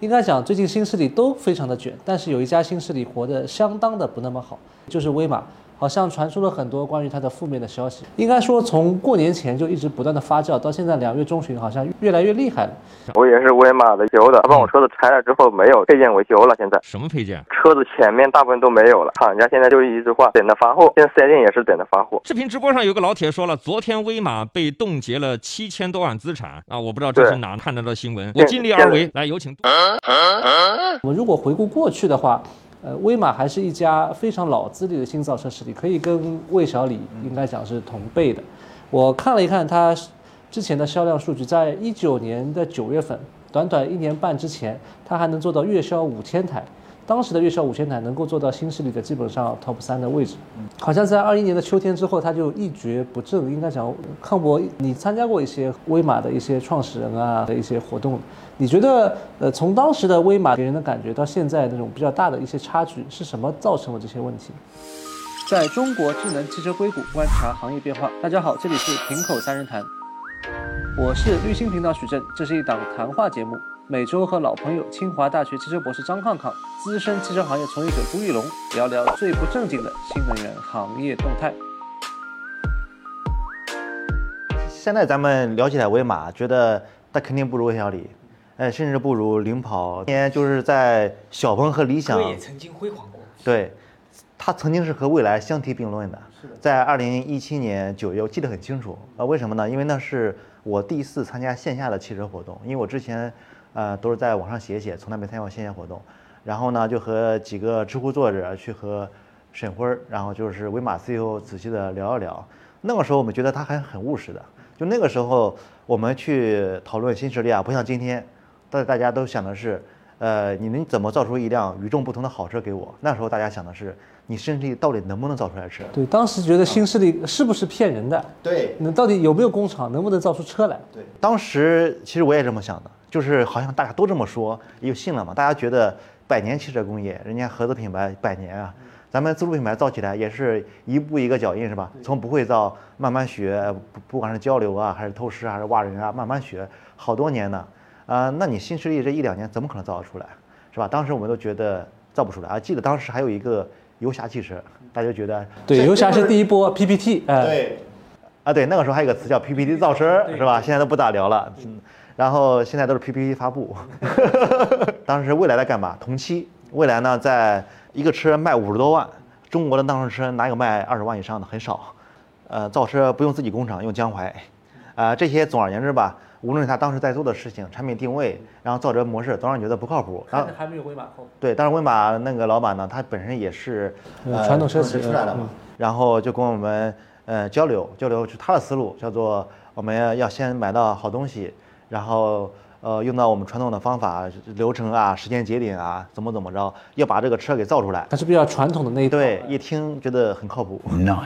应该讲最近新势力都非常的卷，但是有一家新势力活得相当的不那么好，就是威马。好像传出了很多关于它的负面的消息。应该说，从过年前就一直不断的发酵，到现在两月中旬，好像越来越厉害了。我也是威马维修的，他把我车子拆了之后，没有配件维修了。现在什么配件？车子前面大部分都没有了。厂家现在就一句话，等着发货。现在四 S 店也是等着发货。视频直播上有个老铁说了，昨天威马被冻结了七千多万资产啊！我不知道这是哪看到的新闻。我尽力而为，来有请。我们如果回顾过去的话。呃，威马还是一家非常老资历的新造车势力，可以跟魏小李应该讲是同辈的。我看了一看它之前的销量数据，在一九年的九月份，短短一年半之前，它还能做到月销五千台。当时的月销五千台能够做到新势力的基本上 top 三的位置，好像在二一年的秋天之后，它就一蹶不振。应该讲，康博，你参加过一些威马的一些创始人啊的一些活动，你觉得呃，从当时的威马给人的感觉到现在那种比较大的一些差距是什么造成了这些问题？在中国智能汽车硅谷观察行业变化。大家好，这里是平口三人谈，我是绿星频道许正，这是一档谈话节目。每周和老朋友清华大学汽车博士张抗抗、资深汽车行业从业者朱玉龙聊聊最不正经的新能源行业动态。现在咱们聊起来威马，觉得它肯定不如魏小李，哎，甚至不如领跑。今年就是在小鹏和理想，也曾经辉煌过。对，它曾经是和蔚来相提并论的。在二零一七年九月，我记得很清楚。啊，为什么呢？因为那是我第一次参加线下的汽车活动，因为我之前。呃，都是在网上写写，从来没参加过线下活动。然后呢，就和几个知乎作者去和沈辉儿，然后就是威马 CEO 仔细的聊一聊。那个时候我们觉得他还很务实的。就那个时候我们去讨论新势力啊，不像今天，大大家都想的是，呃，你能怎么造出一辆与众不同的好车给我？那时候大家想的是，你新势力到底能不能造出来车？对，当时觉得新势力是不是骗人的？对，那到底有没有工厂，能不能造出车来？对，当时其实我也这么想的。就是好像大家都这么说，也就信了嘛。大家觉得百年汽车工业，人家合资品牌百年啊，咱们自主品牌造起来也是一步一个脚印，是吧？从不会造慢慢学，不不管是交流啊，还是透视，还是挖人啊，慢慢学，好多年呢。啊，那你新势力这一两年怎么可能造得出来，是吧？当时我们都觉得造不出来啊。记得当时还有一个游侠汽车，大家觉得对，游侠是第一波 PPT，对，啊对，那个时候还有个词叫 PPT 造车，是吧？现在都不咋聊了。嗯。然后现在都是 PPT 发布，当时未来在干嘛？同期未来呢，在一个车卖五十多万，中国的当时车哪有卖二十万以上的？很少。呃，造车不用自己工厂，用江淮。啊，这些总而言之吧，无论是他当时在做的事情，产品定位，然后造车模式，都让你觉得不靠谱。还没有威马厚。对，但是威马那个老板呢，他本身也是传统车企出来的嘛，然后就跟我们呃交流交流，就他的思路叫做我们要先买到好东西。然后，呃，用到我们传统的方法、流程啊、时间节点啊，怎么怎么着，要把这个车给造出来。它是比较传统的那一对，一听觉得很靠谱，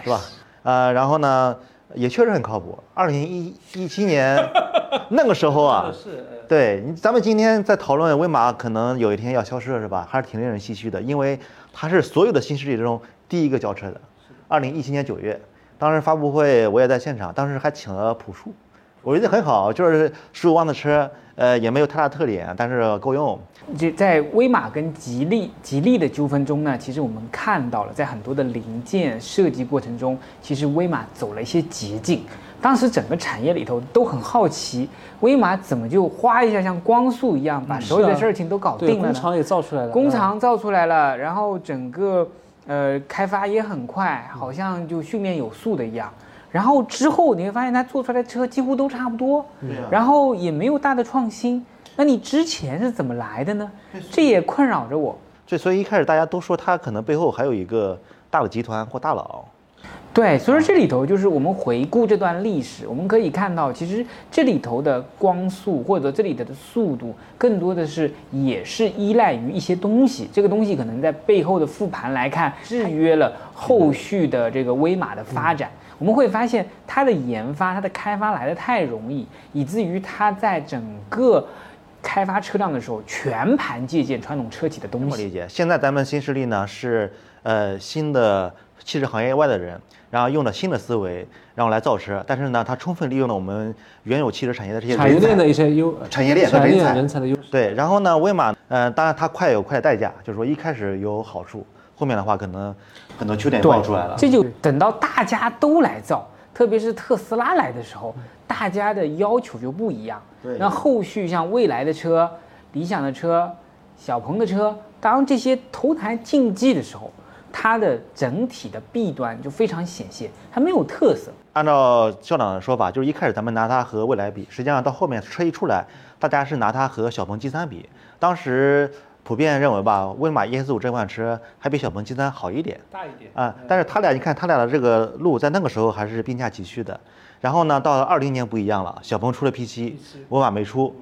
是吧？呃，然后呢，也确实很靠谱。二零一一七年 那个时候啊，是，对，咱们今天在讨论威马可能有一天要消失了，是吧？还是挺令人唏嘘的，因为它是所有的新势力之中第一个交车的。二零一七年九月，当时发布会我也在现场，当时还请了朴树。我觉得很好，就是十五万的车，呃，也没有太大特点，但是够用。就在威马跟吉利、吉利的纠纷中呢，其实我们看到了，在很多的零件设计过程中，其实威马走了一些捷径。当时整个产业里头都很好奇，威马怎么就哗一下像光速一样把所有的事情都搞定了？工厂也造出来了，工厂造出来了，然后整个呃开发也很快，好像就训练有素的一样。然后之后你会发现，它做出来的车几乎都差不多，然后也没有大的创新。那你之前是怎么来的呢？这也困扰着我。这所以一开始大家都说它可能背后还有一个大的集团或大佬。对，所以说这里头就是我们回顾这段历史，我们可以看到，其实这里头的光速或者这里头的速度，更多的是也是依赖于一些东西。这个东西可能在背后的复盘来看，制约了后续的这个威马的发展。我们会发现，它的研发、它的开发来的太容易，以至于它在整个开发车辆的时候，全盘借鉴传统车企的东西。这么理解。现在咱们新势力呢是呃新的汽车行业外的人，然后用了新的思维，然后来造车。但是呢，它充分利用了我们原有汽车产业的这些产业链的一些优产业链和产业链人才人才的优势。对，然后呢，威马，呃，当然它快有快的代价，就是说一开始有好处，后面的话可能很多缺点冒出来了。这就等到大家都来造，特别是特斯拉来的时候，大家的要求就不一样。对那后续像蔚来的车、理想的车、小鹏的车，当这些头台竞技的时候，它的整体的弊端就非常显现，它没有特色。按照校长的说法，就是一开始咱们拿它和蔚来比，实际上到后面车一出来，大家是拿它和小鹏 G3 比。当时普遍认为吧，威马 ES 五这款车还比小鹏 G3 好一点大一点啊、但是它俩，你看它俩的这个路在那个时候还是并驾齐驱的。然后呢，到了二零年不一样了，小鹏出了 P7，威马没出，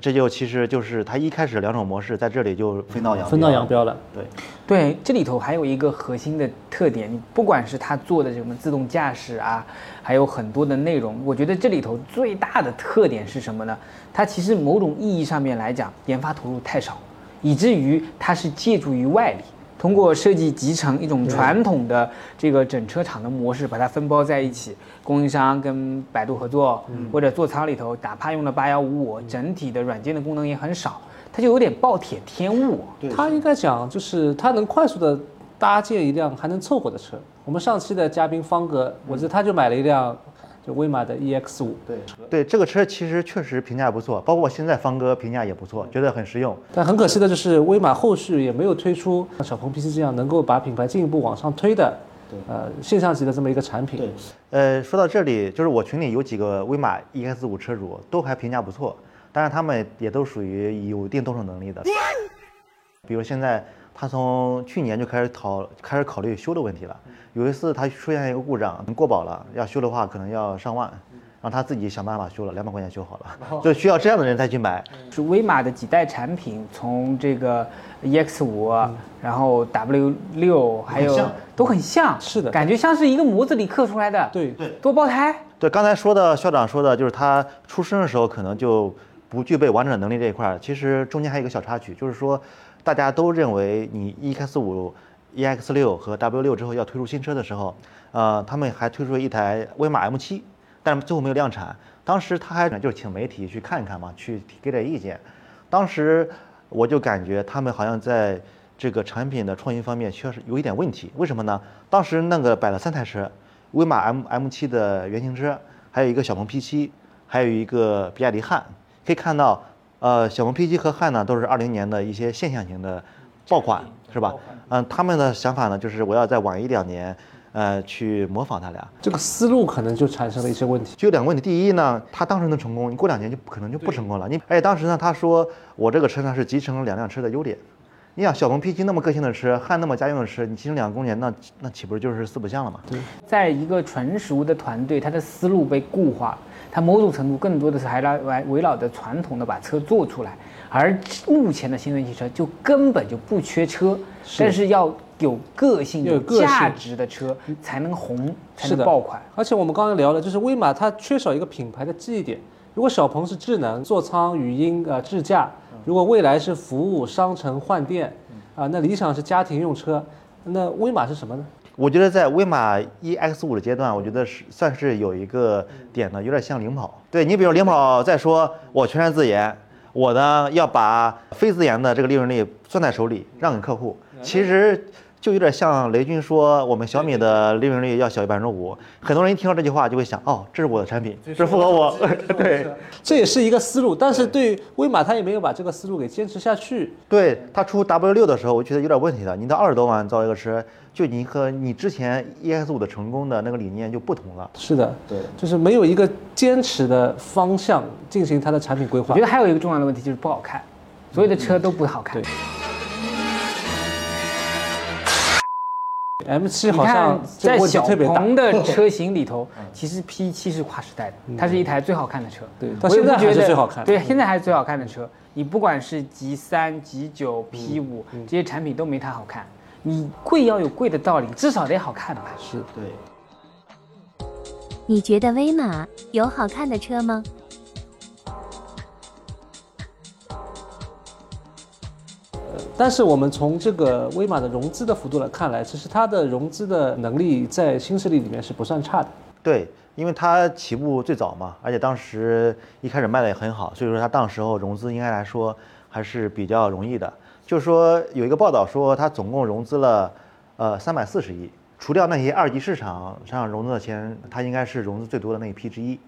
这就其实就是它一开始两种模式在这里就分道扬分道扬镳了。对。对，这里头还有一个核心的特点，你不管是它做的什么自动驾驶啊，还有很多的内容，我觉得这里头最大的特点是什么呢？它其实某种意义上面来讲，研发投入太少，以至于它是借助于外力，通过设计集成一种传统的这个整车厂的模式，把它分包在一起，供应商跟百度合作，或者座舱里头哪怕用了八幺五五，整体的软件的功能也很少，它就有点暴殄天物。它应该讲就是它能快速的搭建一辆还能凑合的车。我们上期的嘉宾方哥，我记得他就买了一辆就威马的 EX 五，对对，这个车其实确实评价不错，包括现在方哥评价也不错，觉得很实用。但很可惜的就是威马后续也没有推出像小鹏 P7 这样能够把品牌进一步往上推的，呃现象级的这么一个产品。呃，说到这里，就是我群里有几个威马 EX 五车主都还评价不错，但是他们也都属于有一定动手能力的。比如现在他从去年就开始考开始考虑修的问题了。有一次他出现一个故障，过保了，要修的话可能要上万，然后他自己想办法修了，两百块钱修好了，就需要这样的人才去买。是威马的几代产品，从这个 EX 五、然后 W 六，还有像。都很像，是的。感觉像是一个模子里刻出来的，对。对。多胞胎。对，刚才说的校长说的，就是他出生的时候可能就不具备完整的能力这一块儿。其实中间还有一个小插曲，就是说大家都认为你 EX 五、EX 六和 W 六之后要推出新车的时候，呃，他们还推出了一台威马 M 七，但是最后没有量产。当时他还就是请媒体去看一看嘛，去给点意见。当时我就感觉他们好像在这个产品的创新方面确实有一点问题。为什么呢？当时那个摆了三台车，威马 M M 7的原型车，还有一个小鹏 P7，还有一个比亚迪汉。可以看到，呃，小鹏 P7 和汉呢都是二零年的一些现象型的爆款，是吧？嗯、他们的想法呢就是我要再晚一两年，呃，去模仿他俩。这个思路可能就产生了一些问题。就有两个问题，第一呢，他当时能成功，你过两年就可能就不成功了。你而且当时呢，他说我这个车呢是集成了两辆车的优点。你想小鹏 P7 那么个性的车，汉那么家用的车，你集成两个功能，那那岂不是就是四不像了吗？对。在一个成熟的团队，他的思路被固化了，他某种程度更多的是还来来围绕着传统的把车做出来，而目前的新能源汽车就根本就不缺车，但是要有个性、有个性价值的车才能红，才是爆款。而且我们刚刚聊了，就是威马它缺少一个品牌的记忆点。如果小鹏是智能、座舱、语音、呃智驾，如果未来是服务、商城、换电，啊、那理想是家庭用车，那威马是什么呢？我觉得在威马 EX 五的阶段，我觉得是算是有一个点呢，有点像领跑。对你比如领跑再说我全然自研，我呢要把非自研的这个利润率攥在手里，让给客户。其实就有点像雷军说我们小米的利润率要小于百分之五，很多人一听到这句话就会想，哦，这是我的产品，这符合我。对。这也是一个思路，但是对威马他也没有把这个思路给坚持下去。对他出 W 六的时候，我觉得有点问题的。你到二十多万造一个车，就你和你之前 EX 五的成功的那个理念就不同了。是的，对就是没有一个坚持的方向进行它的产品规划我觉。得还有一个重要的问题就是不好看，所有的车都不好看。对 M 七好像，在小特别大。鹏的车型里头，其实 P 七是跨时代的，它是一台最好看的车。对到现在还是不觉得最好看的对，现在还是最好看的车。你不管是 G 三、G 九、P 五这些产品都没它好看。你贵要有贵的道理，至少得好看吧。是对。你觉得威马有好看的车吗？但是我们从这个威马的融资的幅度来看来，其实它的融资的能力在新势力里面是不算差的。对，因为它起步最早嘛，而且当时一开始卖的也很好，所以说它当时候融资应该来说还是比较容易的。就是说有一个报道说，它总共融资了呃三百四十亿，除掉那些二级市场上融资的钱，它应该是融资最多的那一批之一。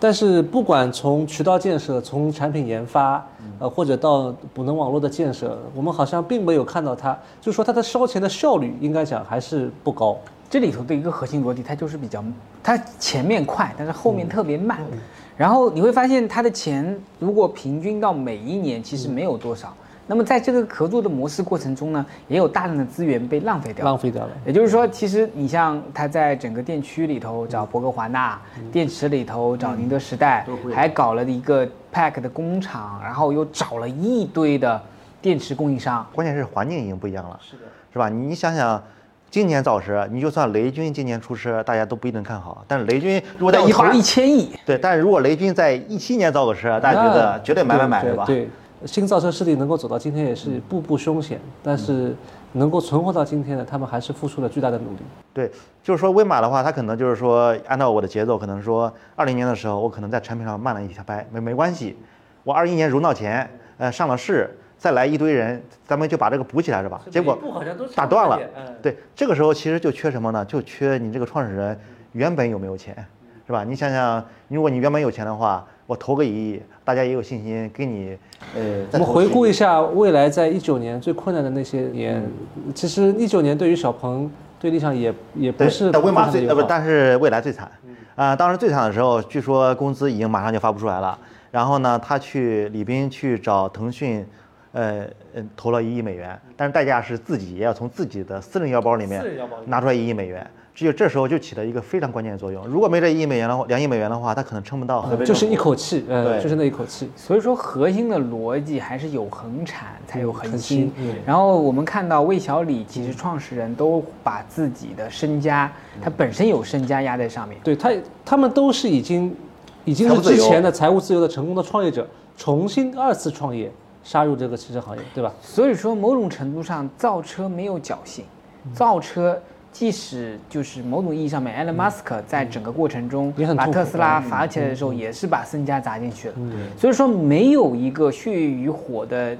但是不管从渠道建设、从产品研发，呃，或者到补能网络的建设，我们好像并没有看到它，就是说它的烧钱的效率，应该讲还是不高。这里头的一个核心逻辑，它就是比较，它前面快，但是后面特别慢。然后你会发现，它的钱如果平均到每一年，其实没有多少。那么在这个合作的模式过程中呢，也有大量的资源被浪费掉，浪费掉了。也就是说，其实你像他在整个电区里头找博格华纳，电池里头找宁德时代，还搞了一个 Pack 的工厂，然后又找了一堆的电池供应商。关键是环境已经不一样了，是的，是吧？你想想，今年造车，你就算雷军今年出车，大家都不一定看好。但是雷军如果在一投一千亿，对，但是如果雷军在一七年造个车，大家觉得绝对买买买，对吧？对。新造车势力能够走到今天也是步步凶险，但是能够存活到今天的，他们还是付出了巨大的努力。对，就是说威马的话，它可能就是说按照我的节奏，可能说二零年的时候，我可能在产品上慢了一小拍，没没关系。我二一年融到钱，呃，上了市，再来一堆人，咱们就把这个补起来，是吧？结果打断了。对，这个时候其实就缺什么呢？就缺你这个创始人原本有没有钱，是吧？你想想，如果你原本有钱的话。我投个一亿，大家也有信心给你。呃，我们回顾一下未来在一九年最困难的那些年，其实一九年对于小鹏、对理想也也不是。但威马最呃不，但是未来最惨。啊，当时最惨的时候，据说工资已经马上就发不出来了。然后呢，他去李斌去找腾讯，呃嗯，投了一亿美元，但是代价是自己也要从自己的私人腰包里面拿出来一亿美元。只有这时候就起了一个非常关键的作用。如果没这一亿美元的话，两亿美元的话，它可能撑不到。就是一口气，呃，就是那一口气。所以说，核心的逻辑还是有恒产才有恒心。然后我们看到魏小李其实创始人都把自己的身家，他本身有身家压在上面。对他，他们都是已经，已经是之前的财务自由的成功的创业者，重新二次创业，杀入这个汽车行业，对吧？所以说，某种程度上，造车没有侥幸，造车。即使就是某种意义上面，，Elon Musk 在整个过程中把特斯拉罚起来的时候，也是把身家砸进去了。所以说，没有一个血与火的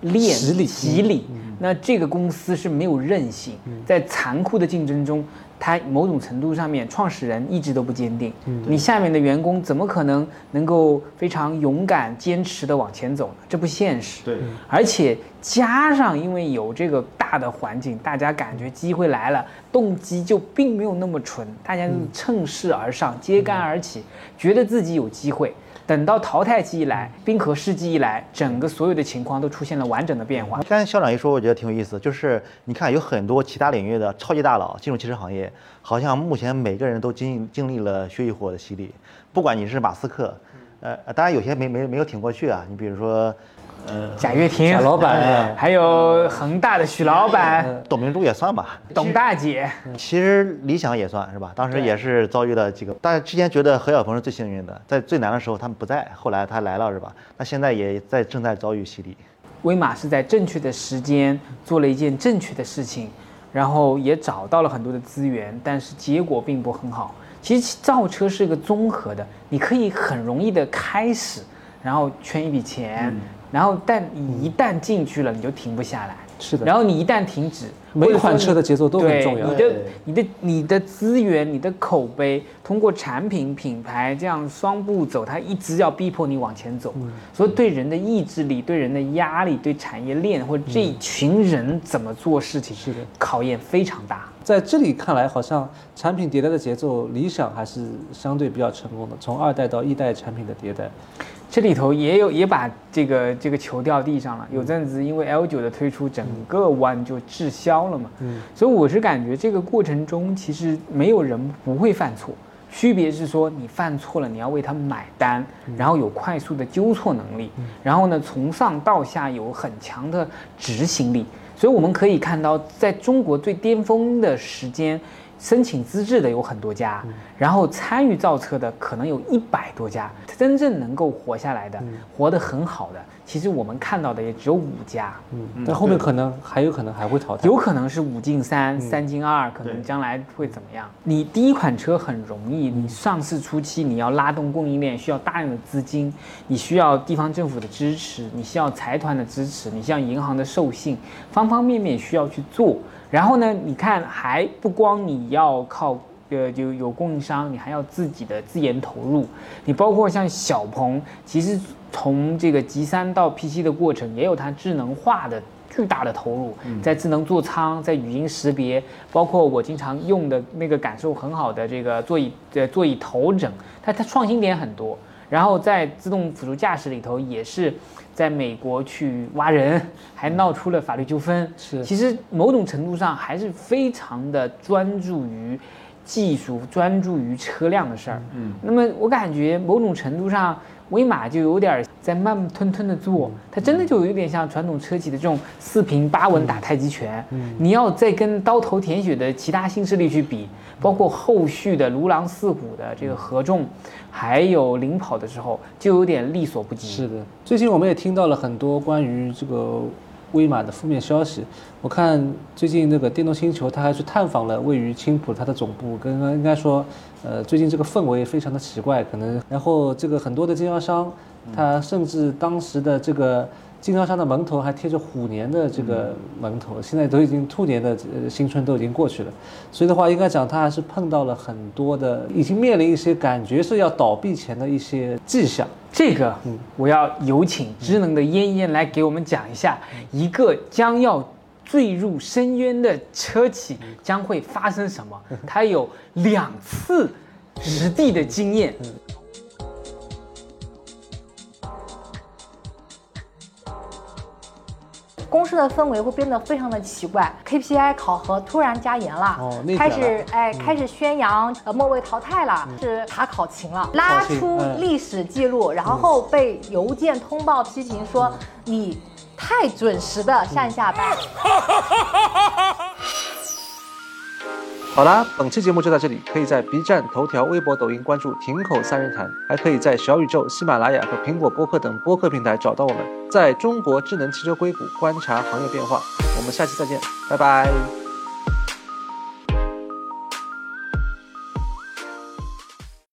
链洗礼，那这个公司是没有韧性，在残酷的竞争中。他某种程度上面，创始人意志都不坚定，你下面的员工怎么可能能够非常勇敢、坚持的往前走呢？这不现实。对，而且加上因为有这个大的环境，大家感觉机会来了，动机就并没有那么纯，大家趁势而上，揭竿而起，觉得自己有机会。等到淘汰期一来，冰河世纪一来，整个所有的情况都出现了完整的变化。刚才校长一说，我觉得挺有意思，就是你看有很多其他领域的超级大佬进入汽车行业，好像目前每个人都经经历了血与火的洗礼，不管你是马斯克，呃，当然有些没没没有挺过去啊，你比如说。贾跃亭、贾老板，还有恒大的许老板，董明珠也算吧，董大姐。其实理想也算是吧，当时也是遭遇了几个。大家之前觉得何小鹏是最幸运的，在最难的时候他们不在，后来他来了是吧？那现在也在正在遭遇洗礼。威马是在正确的时间做了一件正确的事情，然后也找到了很多的资源，但是结果并不很好。其实造车是一个综合的，你可以很容易的开始，然后圈一笔钱。然后，但你一旦进去了，你就停不下来。是的。然后你一旦停止，每款车的节奏都很重要。你的、你的、你的资源、你的口碑，通过产品品牌这样双步走，它一直要逼迫你往前走。所以，对人的意志力、对人的压力、对产业链或者这一群人怎么做事情，是的，考验非常大。在这里看来，好像产品迭代的节奏，理想还是相对比较成功的。从二代到一代产品的迭代。这里头也有也把这个这个球掉地上了。有阵子因为 L 九的推出，整个 One 就滞销了嘛。嗯，所以我是感觉这个过程中其实没有人不会犯错，区别是说你犯错了，你要为他买单，然后有快速的纠错能力，然后呢从上到下有很强的执行力。所以我们可以看到，在中国最巅峰的时间。申请资质的有很多家，然后参与造车的可能有一百多家，真正能够活下来的、活得很好的，其实我们看到的也只有五家。嗯，但后面可能还有可能还会淘汰。有可能是五进三、三进二，可能将来会怎么样？你第一款车很容易，你上市初期你要拉动供应链，需要大量的资金，你需要地方政府的支持，你需要财团的支持，你像银行的授信，方方面面需要去做。然后呢，你看还不光你要靠呃就有供应商，你还要自己的资源投入。你包括像小鹏，其实从这个 G 三到 P 七的过程，也有它智能化的巨大的投入，在智能座舱，在语音识别，包括我经常用的那个感受很好的这个座椅呃座椅头枕，它它创新点很多。然后在自动辅助驾驶里头，也是在美国去挖人，还闹出了法律纠纷。是其实某种程度上还是非常的专注于技术，专注于车辆的事儿。嗯，那么我感觉某种程度上，威马就有点在慢慢吞吞的做，它真的就有点像传统车企的这种四平八稳打太极拳。嗯，你要再跟刀头舔血的其他新势力去比，包括后续的如狼似虎的这个合众，还有领跑的时候，就有点力所不及。是的，最近我们也听到了很多关于这个威马的负面消息。我看最近那个电动星球，他还去探访了位于青浦它的总部，跟应该说，呃，最近这个氛围非常的奇怪，可能然后这个很多的经销商，他甚至当时的这个。经销商的门头还贴着虎年的这个门头，现在都已经兔年的呃新春都已经过去了，所以的话，应该讲他还是碰到了很多的，已经面临一些感觉是要倒闭前的一些迹象。这个，我要有请知能的燕燕来给我们讲一下，一个将要坠入深渊的车企将会发生什么。他有两次实地的经验。公司的氛围会变得非常的奇怪，KPI 考核突然加严了，开始哎开始宣扬呃末位淘汰了，是查考勤了，拉出嗯。历史记录，然后被邮件通报批评说你太准时的上下班。好啦，本期节目就到这里，可以在 B 站、头条、微博、抖音关注“停口三人谈”，还可以在小宇宙、喜马拉雅和苹果播客等播客平台找到我们。在中国智能汽车硅谷观察行业变化，我们下期再见，拜拜。